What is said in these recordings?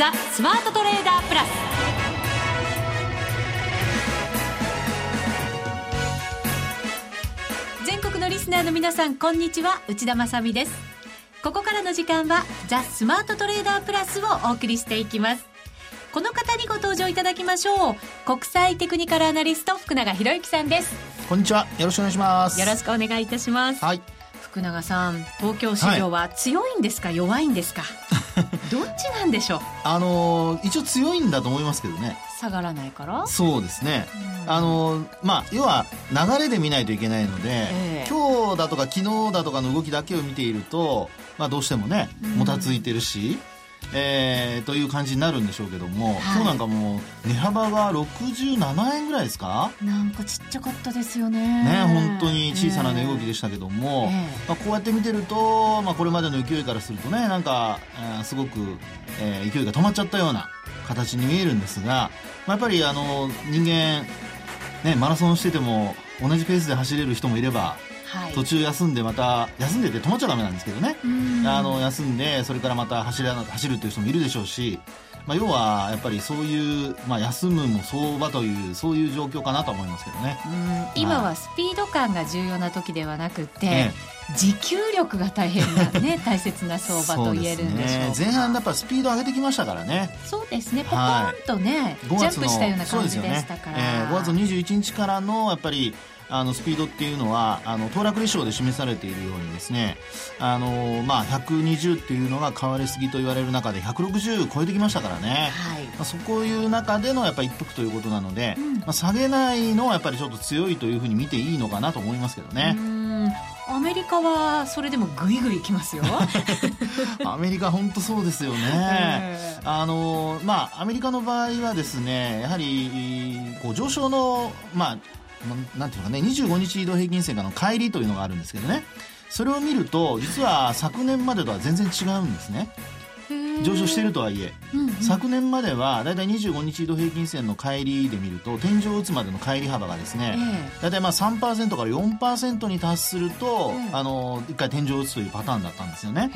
ザ・スマートトレーダープラス。全国のリスナーの皆さんこんにちは。内田まさです。ここからの時間はザ・スマートトレーダープラスをお送りしていきます。この方にご登場いただきましょう。国際テクニカルアナリスト福永博之さんです。こんにちは。よろしくお願いします。よろしくお願いいたします。はい。福永さん東京市場は強いんですか、はい、弱いんですか？どっちなんでしょう？あのー、一応強いんだと思いますけどね。下がらないから？そうですね、あのー、まあ要は流れで見ないといけないので、えー、今日だとか昨日だとかの動きだけを見ていると、まあ、どうしてもねもたついてるし、えー、という感じになるんでしょうけども、はい、今日なんかもう値幅が67円ぐらいですか？なんかちっちゃかったですよね。ね本当に小さな値動きでしたけども、えー、まあ、こうやって見てると、まあ、これまでの勢いからするとねなんか、えー、すごく、えー、勢いが止まっちゃったような形に見えるんですが、まあ、やっぱりあの人間、ね、マラソンしてても同じペースで走れる人もいれば途中休んでまた休んでて止まっちゃダメなんですけどね。あの休んでそれからまた走ら走るという人もいるでしょうし、まあ、要はやっぱりそういう、まあ、休むも相場というそういう状況かなと思いますけどね。今はスピード感が重要な時ではなくて、ね持久力が大変なね 大切な相場と言えるんでしょうね、前半やっぱスピード上げてきましたからね。そうですね。ポコンとね、はい、ジャンプしたような感じでしたから、ね。えー、5月21日からのやっぱりあのスピードっていうのはあの騰落理賞で示されているようにですねあの、まあ、120っていうのが変わりすぎと言われる中で160超えてきましたからね、はい。まあ、そういう中でのやっぱ一服ということなので、うん、まあ、下げないのはやっぱりちょっと強いというふうに見ていいのかなと思いますけどね。アメリカはそれでもぐいぐいきますよ。アメリカ本当そうですよね、あのまあアメリカの場合はですねやはりこう上昇のまあなんていうかね、25日移動平均線からの乖離というのがあるんですけどね、それを見ると、実は昨年までとは全然違うんですね。上昇しているとはいえ、うんうん、昨年まではだいたい25日移動平均線の乖離で見ると天井を打つまでの乖離幅がですね、だいたいまあ3%から4%に達すると、えー、あの一回天井を打つというパターンだったんですよね。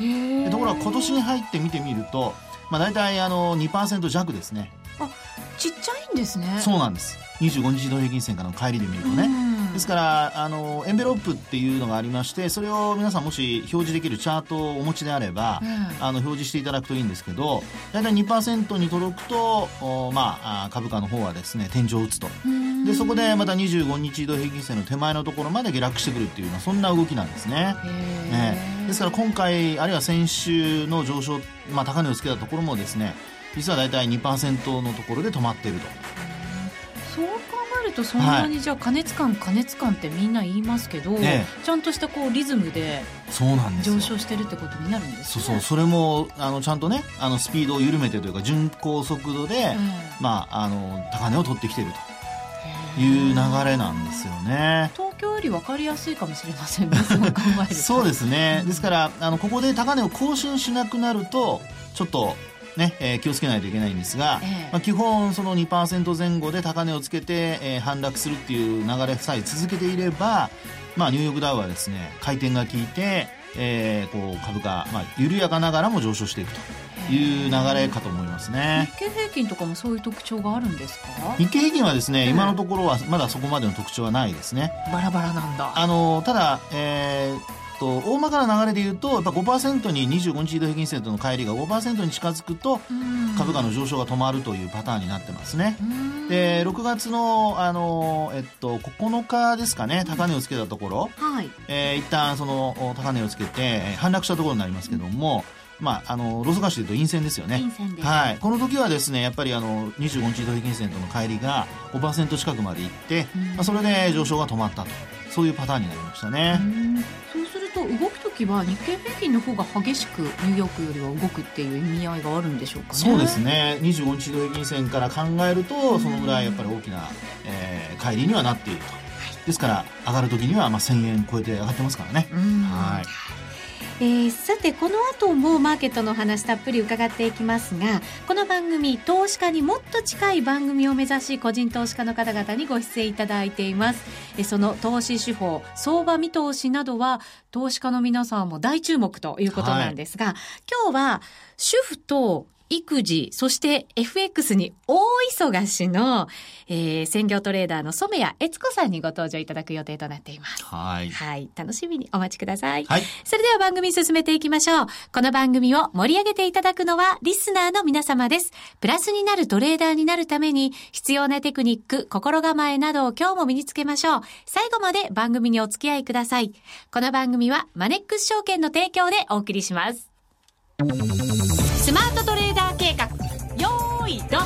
ところが今年に入って見てみると、まあ、大体あの2%弱ですね。あちっちゃいんですね。そうなんです25日移動平均線からの帰りで見るとね、ですからあのエンベロープっていうのがありましてそれを皆さんもし表示できるチャートをお持ちであれば、あの表示していただくといいんですけど大体2%に届くとお、まあ、株価の方はですね天井を打つと。でそこでまた25日移動平均線の手前のところまで下落してくるっていうようなそんな動きなんですね。ね。ですから今回あるいは先週の上昇、まあ、高値をつけたところもですね実は大体2%のところで止まっていると。そう考えるとそんなにじゃあ加熱感加熱感ってみんな言いますけど、ね、ちゃんとしたこうリズムで上昇してるってことになるんです、ね、そうそうそれもあのちゃんとねあのスピードを緩めてというか準高速度で、まあ、あの高値を取ってきているという流れなんですよね。東京より分かりやすいかもしれませんね。そうですね。ですからあのここで高値を更新しなくなるとちょっとね、えー、気をつけないといけないんですが、えー、まあ、基本その2%前後で高値をつけて、えー、反落するっていう流れさえ続けていれば、まあ、ニューヨークダウはですね回転が効いて、えー、こう株価、まあ、緩やかながらも上昇していくという流れかと思いますね。日経平均とかもそういう特徴があるんですか？日経平均はですね、今のところはまだそこまでの特徴はないですね。バラバラなんだ。あのただ、えーと大まかな流れで言うとやっぱ5%に25日移動平均線との乖離が5%に近づくと株価の上昇が止まるというパターンになってますね。で6月のあの、えっと、9日ですかね高値をつけたところ、はい。えー、一旦その高値をつけて反落したところになりますけども、まあ、あのロスガシでいうと陰線ですよね、はい、この時はですねやっぱりあの25日移動平均線との乖離が5%近くまでいって、まあ、それで上昇が止まったと。そういうパターンになりましたね。動く時は日経平均の方が激しくニューヨークよりは動くっていう意味合いがあるんでしょうかね。そうですね25日平均線から考えるとそのぐらいやっぱり大きな、えー、乖離にはなっていると。ですから上がる時にはまあ1000円超えて上がってますからね。はいえー、さてこの後もマーケットの話たっぷり伺っていきますがこの番組投資家にもっと近い番組を目指し個人投資家の方々にご出演いただいています。えその投資手法相場見通しなどは投資家の皆さんも大注目ということなんですが、はい、今日は主婦と育児、そして FX に大忙しの、えー、専業トレーダーの染谷悦子さんにご登場いただく予定となっています。はい。はい。楽しみにお待ちください。はい。それでは番組進めていきましょう。この番組を盛り上げていただくのはリスナーの皆様です。プラスになるトレーダーになるために必要なテクニック、心構えなどを今日も身につけましょう。最後まで番組にお付き合いください。この番組はマネックス証券の提供でお送りします。スマートトレーダーよーいドン。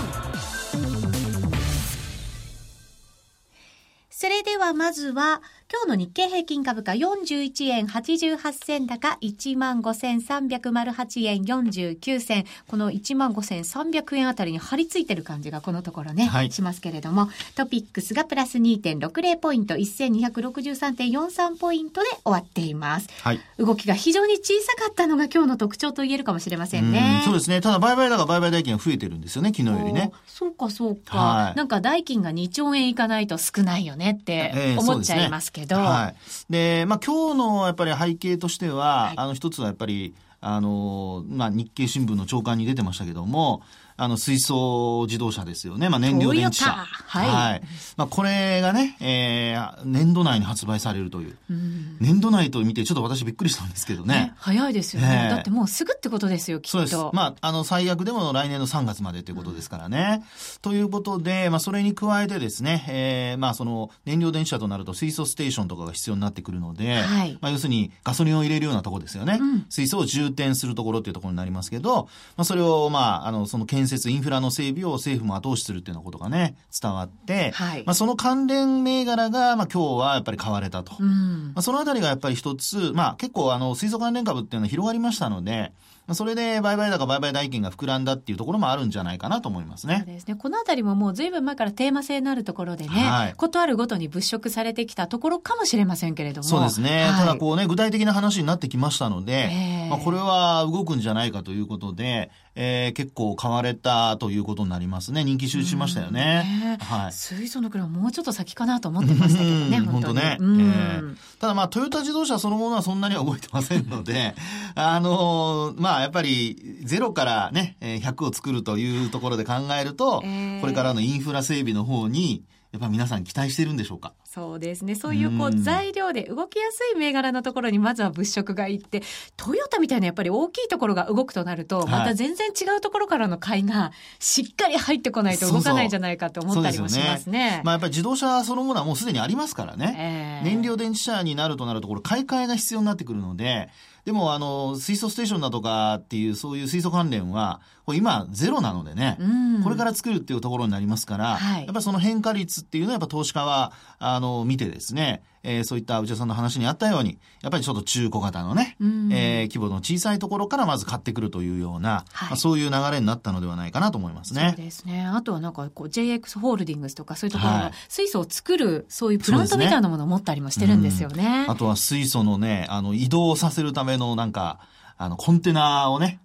それではまずは今日の日経平均株価41円88銭高15,308円49銭。この15,300円あたりに張り付いてる感じがこのところね、はい、しますけれども、トピックスがプラス2.60ポイント、1263.43ポイントで終わっています。はい。動きが非常に小さかったのが今日の特徴と言えるかもしれませんね。うそうですね。ただ売買高売買代金が増えてるんですよね、昨日よりね。そうかそうか、はい。なんか代金が2兆円いかないと少ないよねって思っちゃいますけど。えー、はい。で、まあ今日のやっぱり背景としては、はい、あの一つはやっぱり、あの、まあ日経新聞の長官に出てましたけども、あの、水素自動車ですよね。まあ、燃料電池車。はい。はい。まあ、これがね、えー、年度内に発売されるという。うん、年度内と見て、ちょっと私びっくりしたんですけどね。ね早いですよね、えー、だってもうすぐってことですよ、きっと。そうです。まあ、あの、最悪でも来年の3月までということですからね。うん、ということで、まあ、それに加えてですね、えー、まあ、その、燃料電池車となると水素ステーションとかが必要になってくるので、はい。まあ、要するにガソリンを入れるようなところですよね。うん、水素を充填するところっていうところになりますけど、まあ、それを、まあ、あの、その建設、インフラの整備を政府も後押しするっていうようなことがね、伝わって、はい、まあその関連銘柄が、まあ今日はやっぱり買われたと。うん、まあそのあたりがやっぱり一つ、まあ結構あの水素関連株っていうのは広がりましたので、それで売買高、売買代金が膨らんだっていうところもあるんじゃないかなと思いますね。そうですね。このあたりももう随分前からテーマ性のあるところでね、はい、ことあるごとに物色されてきたところかもしれませんけれども。そうですね。はい、ただこうね、具体的な話になってきましたので、えー、まあ、これは動くんじゃないかということで、えー、結構買われたということになりますね。人気集中しましたよね。ねはい。水素の車もうちょっと先かなと思ってましたけどね、本当ね。えー、ただまあ、トヨタ自動車そのものはそんなには動いてませんので、あのー、まあ、やっぱり、ゼロからね、100を作るというところで考えると、えー、これからのインフラ整備の方に、やっぱ皆さん期待してるんでしょうか？そうですね。そういうこう材料で動きやすい銘柄のところにまずは物色がいって、トヨタみたいなやっぱり大きいところが動くとなると、また全然違うところからの買いがしっかり入ってこないと動かないんじゃないかと思ったりもしますね。ねまあやっぱり自動車そのものはもうすでにありますからね。えー、燃料電池車になるとなるところ買い替えが必要になってくるので、でも、あの、水素ステーションだとかっていう、そういう水素関連は、これ今、ゼロなのでね、これから作るっていうところになりますから、はい、やっぱりその変化率っていうのは、やっぱ投資家は、あの、見てですね、えー、そういった内田さんの話にあったように、やっぱりちょっと中古型のね、うん、えー、規模の小さいところからまず買ってくるというような、はい、まあ、そういう流れになったのではないかなと思いますね。そうですね。あとはなんかこう JX ホールディングスとかそういうところが水素を作る、そういうプラントみたいなものを持ったりもしてるんですよね。ねうん、あとは水素のね、あの移動させるためのなんか、あのコンテナをね、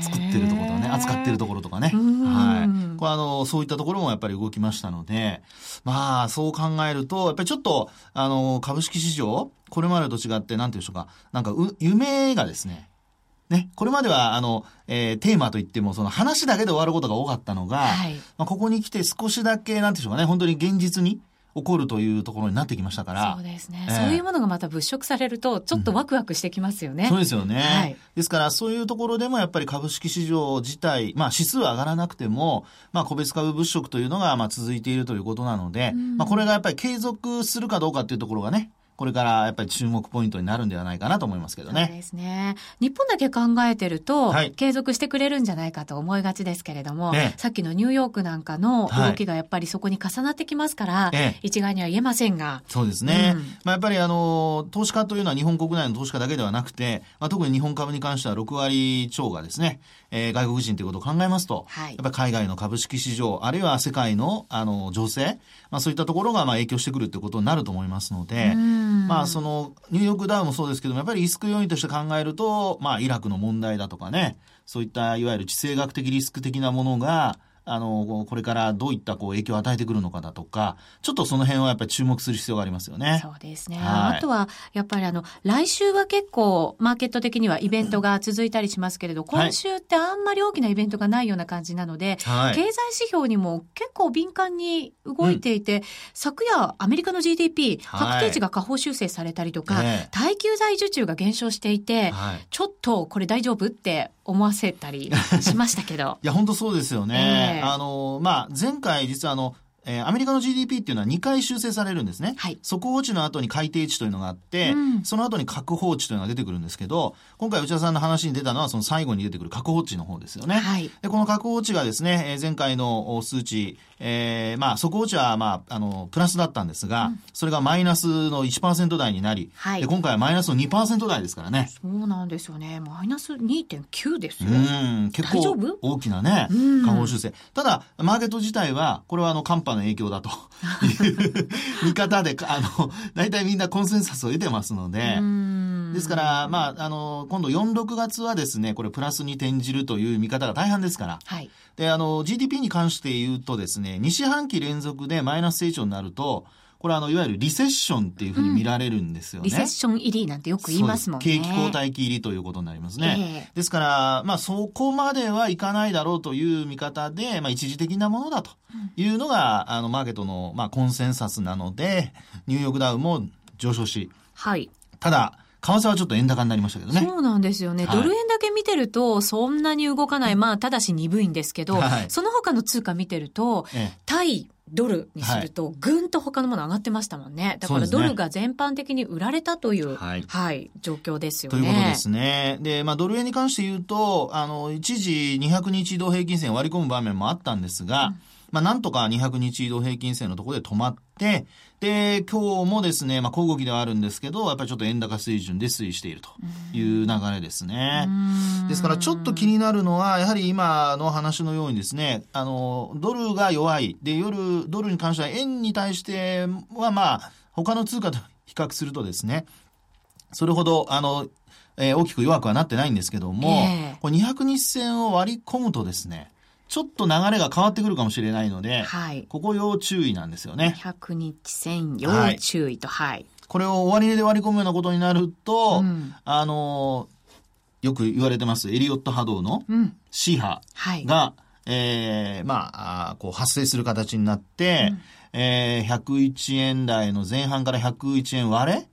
作ってるところとかね、扱ってるところとかね。はい。あの、そういったところもやっぱり動きましたので、まあ、そう考えると、やっぱりちょっと、あの、株式市場、これまでと違って、なんていうんでしょうか、なんか、夢がですね、ね、これまでは、あの、えー、テーマといっても、その話だけで終わることが多かったのが、はい、まあ、ここに来て少しだけ、なんていうんでしょうかね、本当に現実に、起こるというところになってきましたから。そうですね。えー、そういうものがまた物色されると、ちょっとワクワクしてきますよね。うん、そうですよね、はい。ですから、そういうところでもやっぱり株式市場自体、まあ指数は上がらなくても、まあ個別株物色というのがまあ続いているということなので、うん、まあこれがやっぱり継続するかどうかっていうところがね、これからやっぱり注目ポイントになるんではないかなと思いますけどね。そうですね。日本だけ考えてると、はい、継続してくれるんじゃないかと思いがちですけれども、ね、さっきのニューヨークなんかの動きがやっぱりそこに重なってきますから、はい、一概には言えませんが。そうですね。うん、まあやっぱりあの、投資家というのは日本国内の投資家だけではなくて、まあ特に日本株に関しては6割超がですね、えー、外国人ということを考えますと、はい、やっぱり海外の株式市場、あるいは世界のあの情勢、まあそういったところがまあ影響してくるということになると思いますので、まあそのニューヨークダウもそうですけども、やっぱりリスク要因として考えると、まあ、イラクの問題だとかね、そういったいわゆる地政学的リスク的なものが、あの、これからどういったこう影響を与えてくるのかだとか、ちょっとその辺はやっぱり注目する必要がありますよね。そうですね。はい、あとは、やっぱりあの、来週は結構、マーケット的にはイベントが続いたりしますけれど、今週ってあんまり大きなイベントがないような感じなので、はい、経済指標にも結構敏感に動いていて、うん、昨夜、アメリカの GDP、確定値が下方修正されたりとか、はい、耐久財受注が減少していて、ちょっとこれ大丈夫って思わせたりしましたけど。いや、本当そうですよね。えー、あの、まあ、前回実はあの、えー、アメリカの GDP っていうのは2回修正されるんですね。はい。速報値の後に改定値というのがあって、うん、その後に確報値というのが出てくるんですけど、今回内田さんの話に出たのはその最後に出てくる確報値の方ですよね。はい。で、この確報値がですね、えー、前回の数値、えー、まあ、速報値はまあ、あの、プラスだったんですが、うん、それがマイナスの1%台になり、はい。で、今回はマイナスの2%台ですからね。そうなんですよね。マイナス2.9ですよ。うん、結構大きなね、下方修正。ただ、マーケット自体は、これはあの、寒波の影響だと。い う見方で、あの、大体みんなコンセンサスを得てますので、ですから、まあ、あの、今度4、6月はですね、これプラスに転じるという見方が大半ですから、はい。で、あの、GDP に関して言うとですね、2四半期連続でマイナス成長になると、これあの、いわゆるリセッションっていうふうに見られるんですよね。うん、リセッション入りなんてよく言いますもんね。景気後退期入りということになりますね。えー、ですから、まあそこまではいかないだろうという見方で、まあ一時的なものだというのが、あの、マーケットの、まあコンセンサスなので、ニューヨークダウも上昇し、はい。ただ、為替はちょっと円高になりましたけどね。そうなんですよね。はい、ドル円だけ見てると、そんなに動かない。まあ、ただし鈍いんですけど、はい、その他の通貨見てると、ええ、対ドルにすると、ぐんと他のもの上がってましたもんね。だからドルが全般的に売られたという、はい、はい、状況ですよね。ということですね。で、まあ、ドル円に関して言うと、あの、一時200日移動平均線割り込む場面もあったんですが、うんまあ、なんとか200日移動平均線のところで止まって、で、今日もですね、まあ、小動きではあるんですけど、やっぱりちょっと円高水準で推移しているという流れですね。ですから、ちょっと気になるのは、やはり今の話のようにですね、あの、ドルが弱い。で、夜、ドルに関しては円に対しては、まあ、他の通貨と比較するとですね、それほど、あの、えー、大きく弱くはなってないんですけども、えー、これ200日線を割り込むとですね、ちょっと流れが変わってくるかもしれないので、はい、ここ要注意なんですよね。100日線要注意と、はい。はい、これを終値で割り込むようなことになると、うん、あの、よく言われてます、エリオット波動の C 波が、はい、えー、まあ、こう発生する形になって、うん、えー、101円台の前半から101円割れ？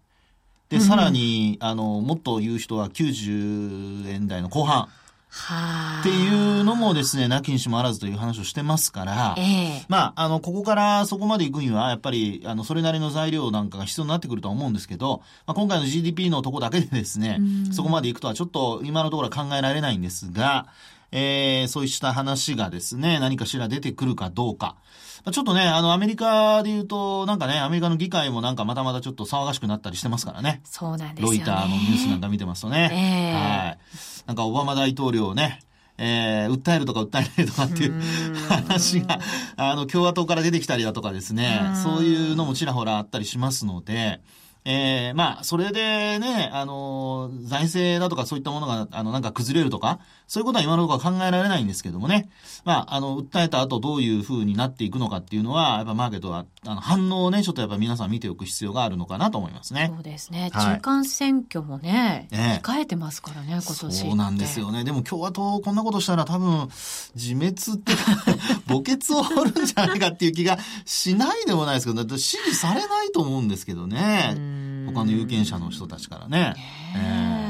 で、さらに、あの、もっと言う人は90円台の後半。っていうのもですね、なきにしもあらずという話をしてますから、えー、まあ、あの、ここからそこまで行くには、やっぱり、あの、それなりの材料なんかが必要になってくるとは思うんですけど、まあ、今回の GDP のとこだけでですね、そこまで行くとはちょっと今のところは考えられないんですが、えー、そうした話がですね、何かしら出てくるかどうか。ちょっとね、あの、アメリカで言うと、なんかね、アメリカの議会もなんかまたまたちょっと騒がしくなったりしてますからね。そうなんですよ、ね、ロイターのニュースなんか見てますとね。えー、はい。なんかオバマ大統領をね、えー、訴えるとか訴えないとかっていう話が、あの、共和党から出てきたりだとかですね、そういうのもちらほらあったりしますので、えー、まあ、それでね、あの、財政だとかそういったものが、あの、なんか崩れるとか、そういうことは今のところは考えられないんですけどもね。まあ、あの、訴えた後どういう風になっていくのかっていうのは、やっぱマーケットは、あの、反応をね、ちょっとやっぱ皆さん見ておく必要があるのかなと思いますね。そうですね。はい、中間選挙もね、ね控えてますからね、今年。そうなんですよね。でも共和党こんなことしたら多分、自滅って 墓穴を掘るんじゃないかっていう気がしないでもないですけど、だって支持されないと思うんですけどね。他の有権者の人たちからね。えー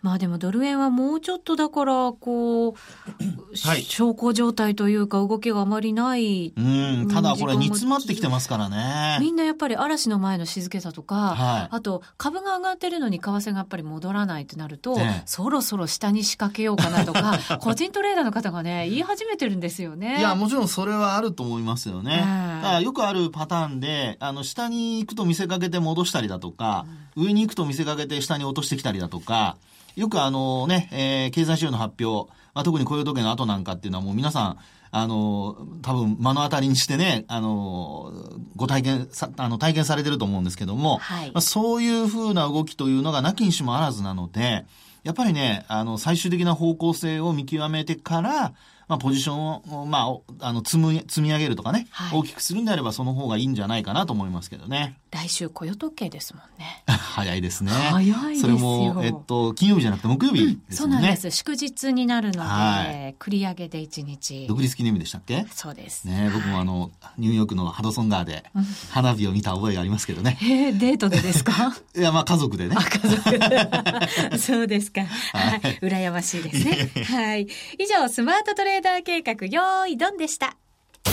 まあでもドル円はもうちょっとだから、こう、はい、小康状態というか動きがあまりない。うん、ただこれ煮詰まってきてますからね。みんなやっぱり嵐の前の静けさとか、はい、あと株が上がってるのに為替がやっぱり戻らないってなると、ね、そろそろ下に仕掛けようかなとか、個人トレーダーの方がね、言い始めてるんですよね。いや、もちろんそれはあると思いますよね。だからよくあるパターンで、あの、下に行くと見せかけて戻したりだとか、うん、上に行くと見せかけて下に落としてきたりだとか、よくあのね、えー、経済指標の発表、まあ、特に雇用統計の後なんかっていうのはもう皆さん、あの、多分目の当たりにしてね、あの、ご体験さ、あの、体験されてると思うんですけども、はい、まあ、そういうふうな動きというのがなきにしもあらずなので、やっぱりね、あの、最終的な方向性を見極めてから、まあ、ポジションを、まあお、あの、積む、積み上げるとかね、はい大きくするんであればその方がいいんじゃないかなと思いますけどね。来週雇用統計ですもんね。早いですね。早いですよそれも、えっと、金曜日じゃなくて木曜日ですもね。そうんなんです。祝日になるので、はい繰り上げで1日。独立記念日でしたっけ？そうです。ね僕もあの、ニューヨークのハドソン川で花火を見た覚えがありますけどね。えーデートでですか？いや、まあ家族でね。家族。そうですか。はい。羨ましいですね。はい。以上、スマートトレーーダー計画、よーい、ドンでした。ザ・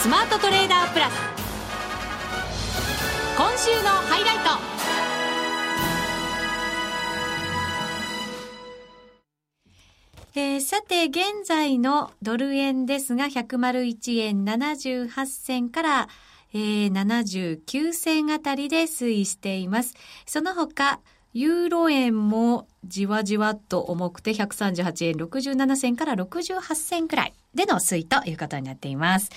スマートトレーダープラス。今週のハイライト。えーさて、現在のドル円ですが、101円78銭から、えー79銭あたりで推移しています。その他、ユーロ円もじわじわっと重くて138円67銭から68銭くらいでの推移ということになっています。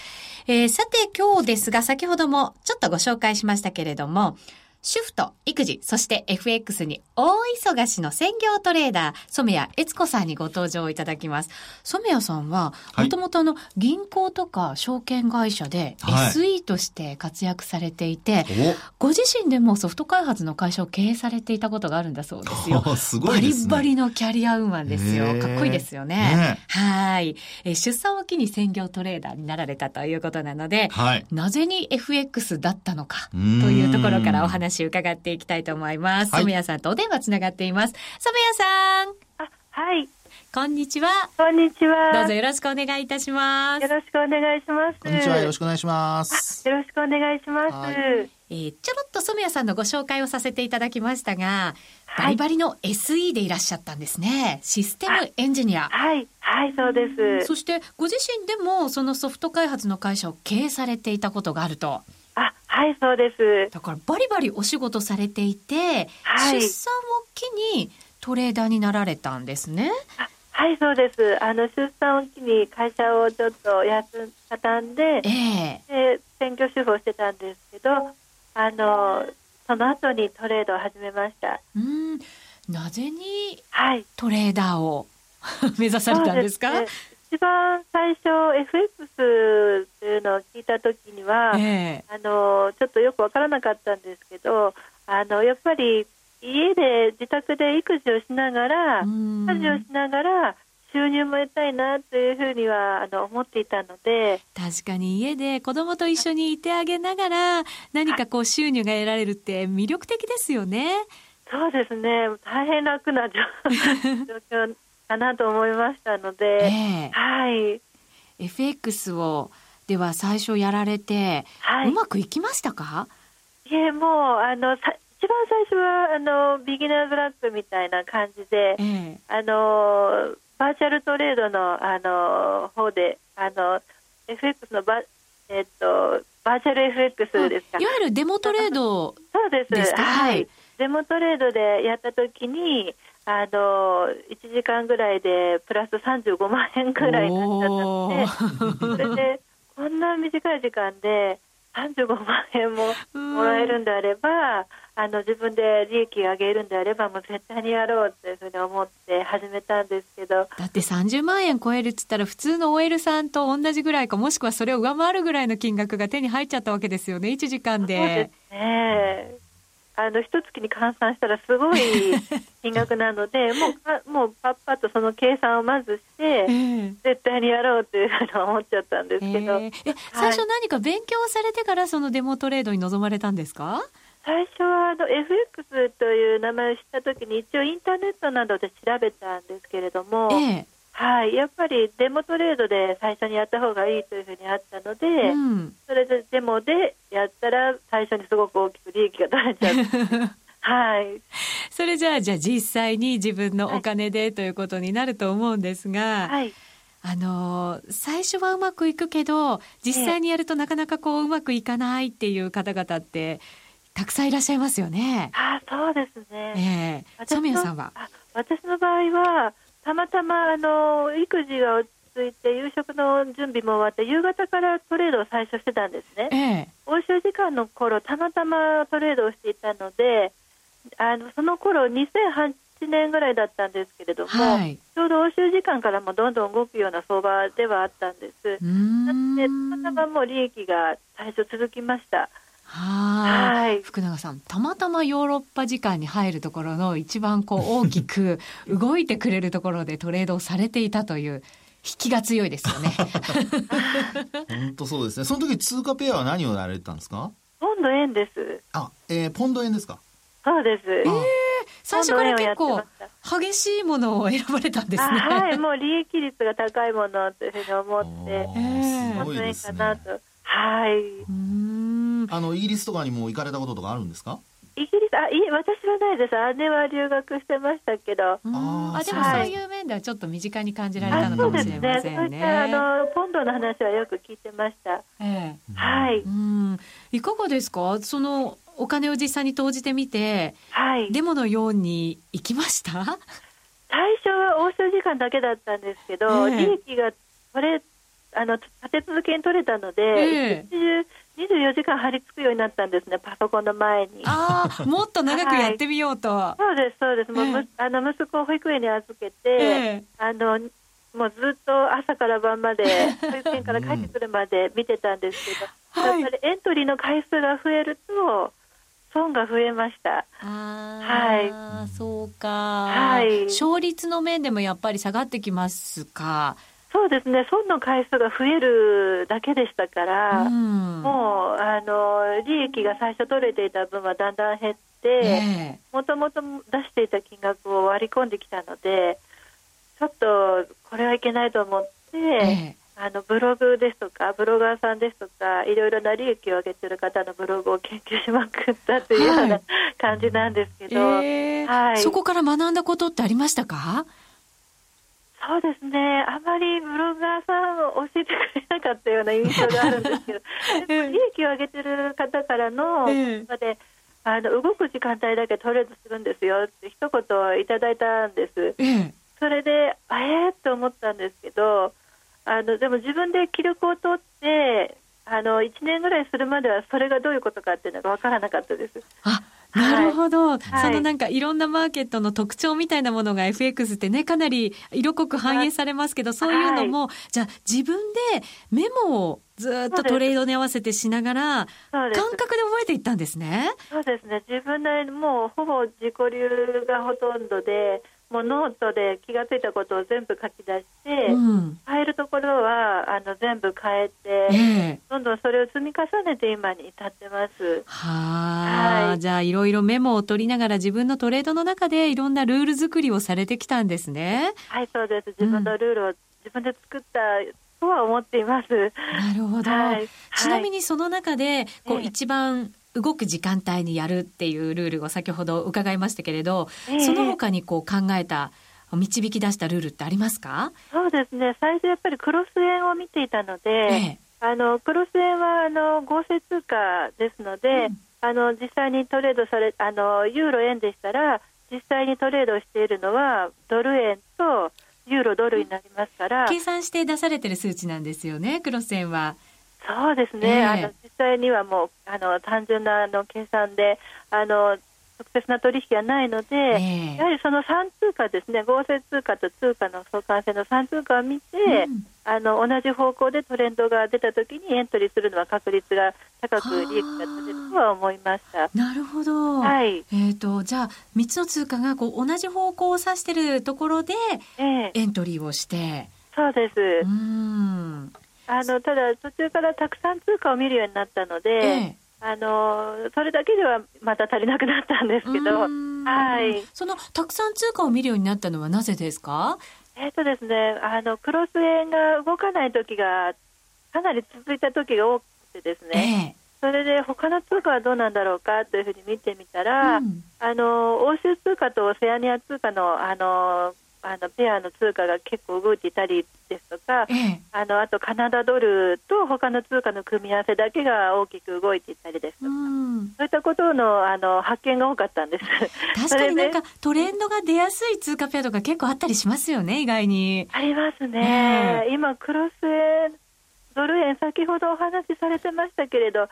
えーさて今日ですが先ほどもちょっとご紹介しましたけれども、主婦と育児、そして FX に大忙しの専業トレーダー、染谷悦子さんにご登場いただきます。染谷さんは、はいもともとあの、銀行とか証券会社ではい SE として活躍されていて、ご自身でもソフト開発の会社を経営されていたことがあるんだそうですよ。お すごいですね。バリバリのキャリアウーマンですよ。かっこいいですよね。ねはい、えー出産を機に専業トレーダーになられたということなので、はい。なぜに FX だったのかというところからお話を伺っていきたいと思います。はい染谷さんとお電話つながっています。染谷さん、あ、はい、こんにちは。こんにちは。どうぞよろしくお願いいたしますよ。ろしくお願いします。こんにちは。よろしくお願いします。よろしくお願いします。はいえーちょろっと染谷さんのご紹介をさせていただきましたが、バはいリバリの SE でいらっしゃったんですね。システムエンジニア。はい、はい、そうです。そしてご自身でもそのソフト開発の会社を経営されていたことがあると。あ、はい、そうです。だからバリバリお仕事されていて、はい出産を機にトレーダーになられたんですね。あはい、そうです。あの出産を機に会社をちょっと休ん畳んでえ、えで選挙主婦をしてたんですけど、あのその後にトレードを始めました。うん。なぜにはい。トレーダーを 目指されたんですか？ね一番最初 FX っていうのを聞いた時には、ええ。あのちょっとよくわからなかったんですけどあのやっぱり家で自宅で育児をしながらうん。家事をしながら収入も得たいなというふうにはあの思っていたので。確かに家で子供と一緒にいてあげながら何かこう収入が得られるって魅力的ですよね。そうですね。大変楽な状状況 かなと思いましたので、ええ。はい、FX をでは最初やられて、はい、うまくいきましたか？いえもうあのさ一番最初はあのビギナーズラックみたいな感じでええ。あのバーチャルトレードのあの方であの FX のバ,、えっとバーチャル FX ですかいわゆるデモトレードそうです。ははい。い。デモトレードでやった時にあの1時間ぐらいでプラス35万円ぐらいになっちゃったのでそれでこんな短い時間で35万円ももらえるんであればあの自分で利益を上げるんであればもう絶対にやろうというふうに思って始めたんですけど。だって30万円超えるっつったら普通の OL さんと同じぐらいかもしくはそれを上回るぐらいの金額が手に入っちゃったわけですよね1時間そうでですねあの一月に換算したらすごい金額なので もうかもうパッパッとその計算をまずしてええ。絶対にやろうというふうに思っちゃったんですけど、ええ。え最初何か勉強されてからそのデモトレードに臨まれたんですか？最初はあの FX という名前を知った時に一応インターネットなどで調べたんですけれども、ええはい、やっぱりデモトレードで最初にやった方がいいというふうにあったので、うん。それでデモでやったら最初にすごく大きく利益が取れちゃって はい。それじゃあじゃあ実際に自分のお金でということになると思うんですが、はい。あのー最初はうまくいくけど実際にやるとなかなかこううまくいかないっていう方々ってたくさんいらっしゃいますよね。あそうですね、ええ。私の染谷さんは？あ私の場合はたまたまあの育児が落ち着いて夕食の準備も終わって夕方からトレードを最初してたんですねええ欧州時間の頃たまたまトレードをしていたのであのその頃2008年ぐらいだったんですけれども、はい、ちょうど欧州時間からもどんどん動くような相場ではあったんです。なので、たまたまもう利益が最初続きました。はい。福永さん、たまたまヨーロッパ時間に入るところの一番こう大きく 動いてくれるところでトレードをされていたという。引きが強いですよね。本当そうですね。その時通貨ペアは何をやられてたんですか？ポンド円です。あ、えー、ポンド円ですか？そうです。ええー、最初から結構激しいものを選ばれたんですね。はい、もう利益率が高いものというふうに思って、えー、本当にかなと。はい。あのイギリスとかにも行かれたこととかあるんですか？イギリスあい私はないです。姉は留学してましたけど。あでもそういう面ではちょっと身近に感じられたのかもしれませんね。あ、ね、のポンドの話はよく聞いてました。ええ、はい。うん。いかがですか？そのお金を実際に投じてみて、はい、デモのように行きました？最初は欧州時間だけだったんですけど、え利益が取れあの立て続けに取れたので、えー、24時間張り付くようになったんですね、パソコンの前に。ああ、もっと長くやってみようと。はい、そうです、そうです。もう、えー、あの息子を保育園に預けて、えー、あのもうずっと朝から晩まで、保育園から帰ってくるまで見てたんですけど、やっぱりエントリーの回数が増えると、損が増えました。はい。そうか。はい。勝率の面でもやっぱり下がってきますか？そうですね、損の回数が増えるだけでしたから、うん、もうあの利益が最初取れていた分はだんだん減って、もともと出していた金額を割り込んできたので、ちょっとこれはいけないと思って、えあのブログですとか、ブロガーさんですとか、いろいろな利益を上げている方のブログを研究しまくったというような感じなんですけど、えー、はい、そこから学んだことってありましたか？そうですね、あまりブロガーさんを教えてくれなかったような印象があるんですけど、利益を上げてる方からの、えー、であの動く時間帯だけトレードするんですよって一言いただいたんです。えー、それで、あえー、と思ったんですけど、あのでも自分で記録を取ってあの1年ぐらいするまではそれがどういうことかっていうのが分からなかったです。あなるほど、はい、そのなんかいろんなマーケットの特徴みたいなものが FX ってねかなり色濃く反映されますけど、そういうのも、はい、じゃあ自分でメモをずっとトレードに合わせてしながら感覚で覚えていったんですね。そうですね。自分でもうほぼ自己流がほとんどでもうノートで気が付いたことを全部書き出して、うん、変えるところはあの全部変えて、えー、どんどんそれを積み重ねて今に至ってます。ははいじゃあいろいろメモを取りながら自分のトレードの中でいろんなルール作りをされてきたんですね。はいそうです自分のルールを自分で作ったとは思っています。なるほど。はい、ちなみにその中で、こう、一番動く時間帯にやるっていうルールを先ほど伺いましたけれど、えー、その他にこう考えた導き出したルールってありますか？そうですね。最初やっぱりクロス円を見ていたので、えー、あのクロス円はあの合成通貨ですので、うん、あの実際にトレードされあのユーロ円でしたら実際にトレードしているのはドル円とユーロドルになりますから、計算して出されてる数値なんですよねクロス円は。そうですね、えー、あの実際にはもうあの単純なあの計算であの直接な取引はないので、えー、やはりその3通貨ですね、合成通貨と通貨の相関性の3通貨を見て、うん、あの同じ方向でトレンドが出たときにエントリーするのは確率が高く利益が取れるとは思いました。なるほど。はい。えっ、ー、とじゃあ3つの通貨がこう同じ方向を指しているところで、エントリーをして。そうです。うん。あのただ途中からたくさん通貨を見るようになったので、ええ、あのそれだけではまた足りなくなったんですけど、はい、そのたくさん通貨を見るようになったのはなぜですか？えっ、とですねあのクロス円が動かない時がかなり続いた時が多くてですね、え。それで他の通貨はどうなんだろうかというふうに見てみたら、うん、あの欧州通貨とオセアニア通貨のあのあのペアの通貨が結構動いていたりですとか、ええ、あのあとカナダドルと他の通貨の組み合わせだけが大きく動いていたりですとか、そういったことのあの発見が多かったんです。確かになんかトレンドが出やすい通貨ペアとか結構あったりしますよね、意外に。ありますね、え。ー、今、クロス円、ドル円、先ほどお話しされてましたけれど、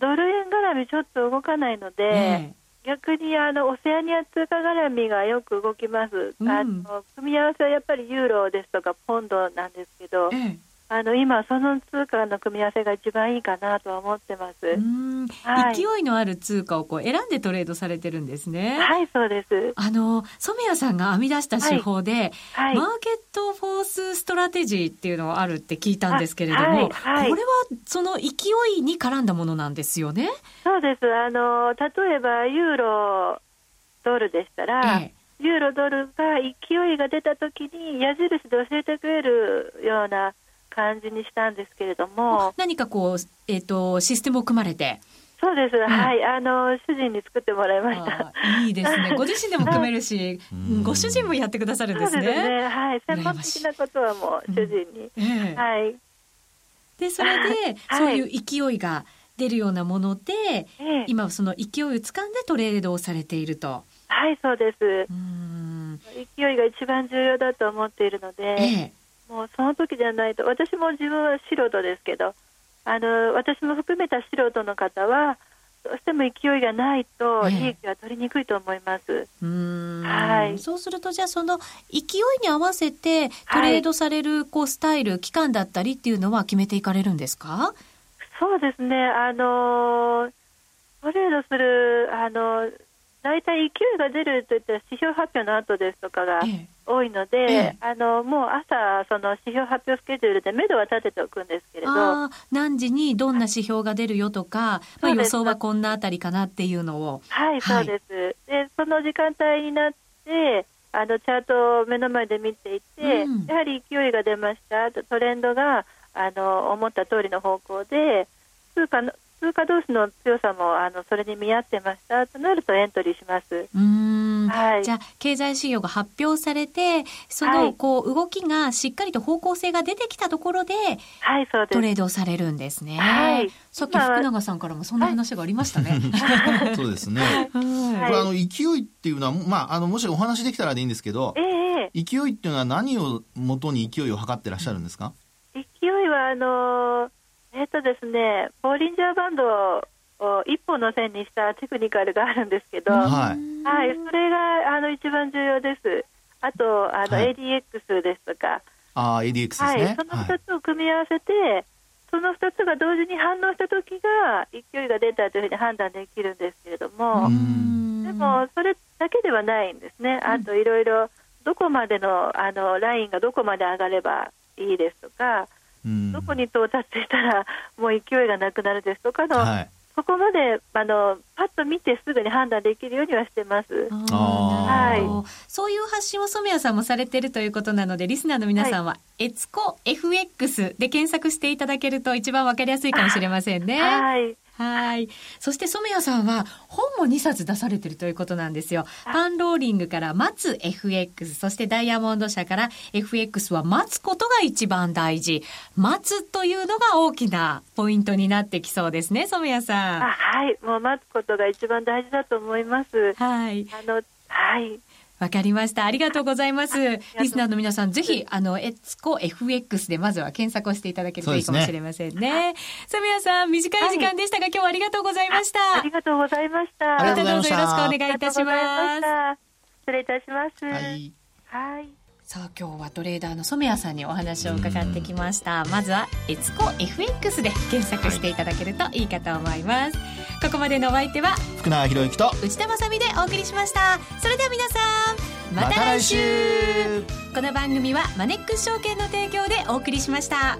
ドル円絡みちょっと動かないので、逆にあのオセアニア通貨絡みがよく動きます、うん。あの組み合わせはやっぱりユーロですとかポンドなんですけど、ええあの今、その通貨の組み合わせが一番いいかなとは思ってます。うんはい勢いのある通貨をこう選んでトレードされてるんですね。はい、そうです。あの染谷さんが編み出した手法で、はい、マーケットフォースストラテジーっていうのがあるって聞いたんですけれども、これはその勢いに絡んだものなんですよね？そうです。あの例えばユーロドルでしたら、ええユーロドルが勢いが出たときに矢印で教えてくれるような感じにしたんですけれども、何かこう、えっとシステムを組まれてそうです。はい、あの主人に作ってもらいました。いいですね ご自身でも組めるし、うんご主人もやってくださるんですそうですね。ね。はい、専門的なことはもう主人に。ええはい。でそれで、はいそういう勢いが出るようなもので、ええ今その勢いを掴んでトレードをされていると。はい、そうです。うん勢いが一番重要だと思っているので、ええもうその時じゃないと、私も自分は素人ですけど、あの私も含めた素人の方は、どうしても勢いがないと、ええ。利益は取りにくいと思います。うーん。はい。そうするとじゃあその勢いに合わせてトレードされるこうスタイル、期間だったりっていうのは決めていかれるんですか？そうですね、あのトレードする、あの大体勢いが出るといったら指標発表の後ですとかがええ。多いので、ええ。あのもう朝、その指標発表スケジュールで目処は立てておくんですけれど、何時にどんな指標が出るよとか、まあ、予想はこんなあたりかなっていうのを。はい、はい。そうです。で、その時間帯になって、あのチャートを目の前で見ていて、うん。やはり勢いが出ました、トレンドがあの思った通りの方向で、通貨の通貨同士の強さもあのそれに見合ってましたとなるとエントリーします。うーんはいじゃあ経済指標が発表されてそのはいこう動きがしっかりと方向性が出てきたところではい、そうです。トレードをされるんですね。はいさっき福永さんからもそんな話がありましたね。そうですね。はいこれあの勢いっていうのは、まあ、あのもしお話できたらでいいんですけどええ勢いっていうのは何を元に勢いを測ってらっしゃるんですか、勢いはあのえっ、とですね、ボーリンジャーバンドを一本の線にしたテクニカルがあるんですけど、はい。はい、それがあの一番重要です。あと、あの、はい。ADX ですとか、ああ ADX ですね、はい、その2つを組み合わせて、その2つが同時に反応したときが、勢いが出たというふうに判断できるんですけれども、うん。でも、それだけではないんですね。あと、いろいろ、どこまでの、あの、ラインがどこまで上がればいいですとか、うんどこに到達したら、もう勢いがなくなるですとかの、はいそこまで、あの、パッと見てすぐに判断できるようにはしてます。あーあーなるほどそういう発信を染谷さんもされてるということなのでリスナーの皆さんは「エツコ FX」で検索していただけると一番わかりやすいかもしれませんね。はい。はい。そして染谷さんは本も2冊出されてるということなんですよ。パンローリングから待つ FX、そしてダイヤモンド社から FX は待つことが一番大事。待つというのが大きなポイントになってきそうですね、染谷さん。あはい。もう待つことが一番大事だと思います。はい。あの、はい。わかりました。ありがとうございます。リスナーの皆さん、ぜひ、あの、エツコ FX でまずは検索をしていただけるといいかもしれませんね。染谷さん、短い時間でしたが、今日はありがとうございました。ありがとうございました。ありがとうございましたどうぞよろしくお願いいたしま。ます失礼いたします。はいはい。さあ今日はトレーダーの染谷さんにお話を伺ってきましたまずはエツコ FX で検索していただけるといいかと思います、ここまでのお相手は福永博之と内田まさみでお送りしました。それでは皆さんまた来週。この番組はマネックス証券の提供でお送りしました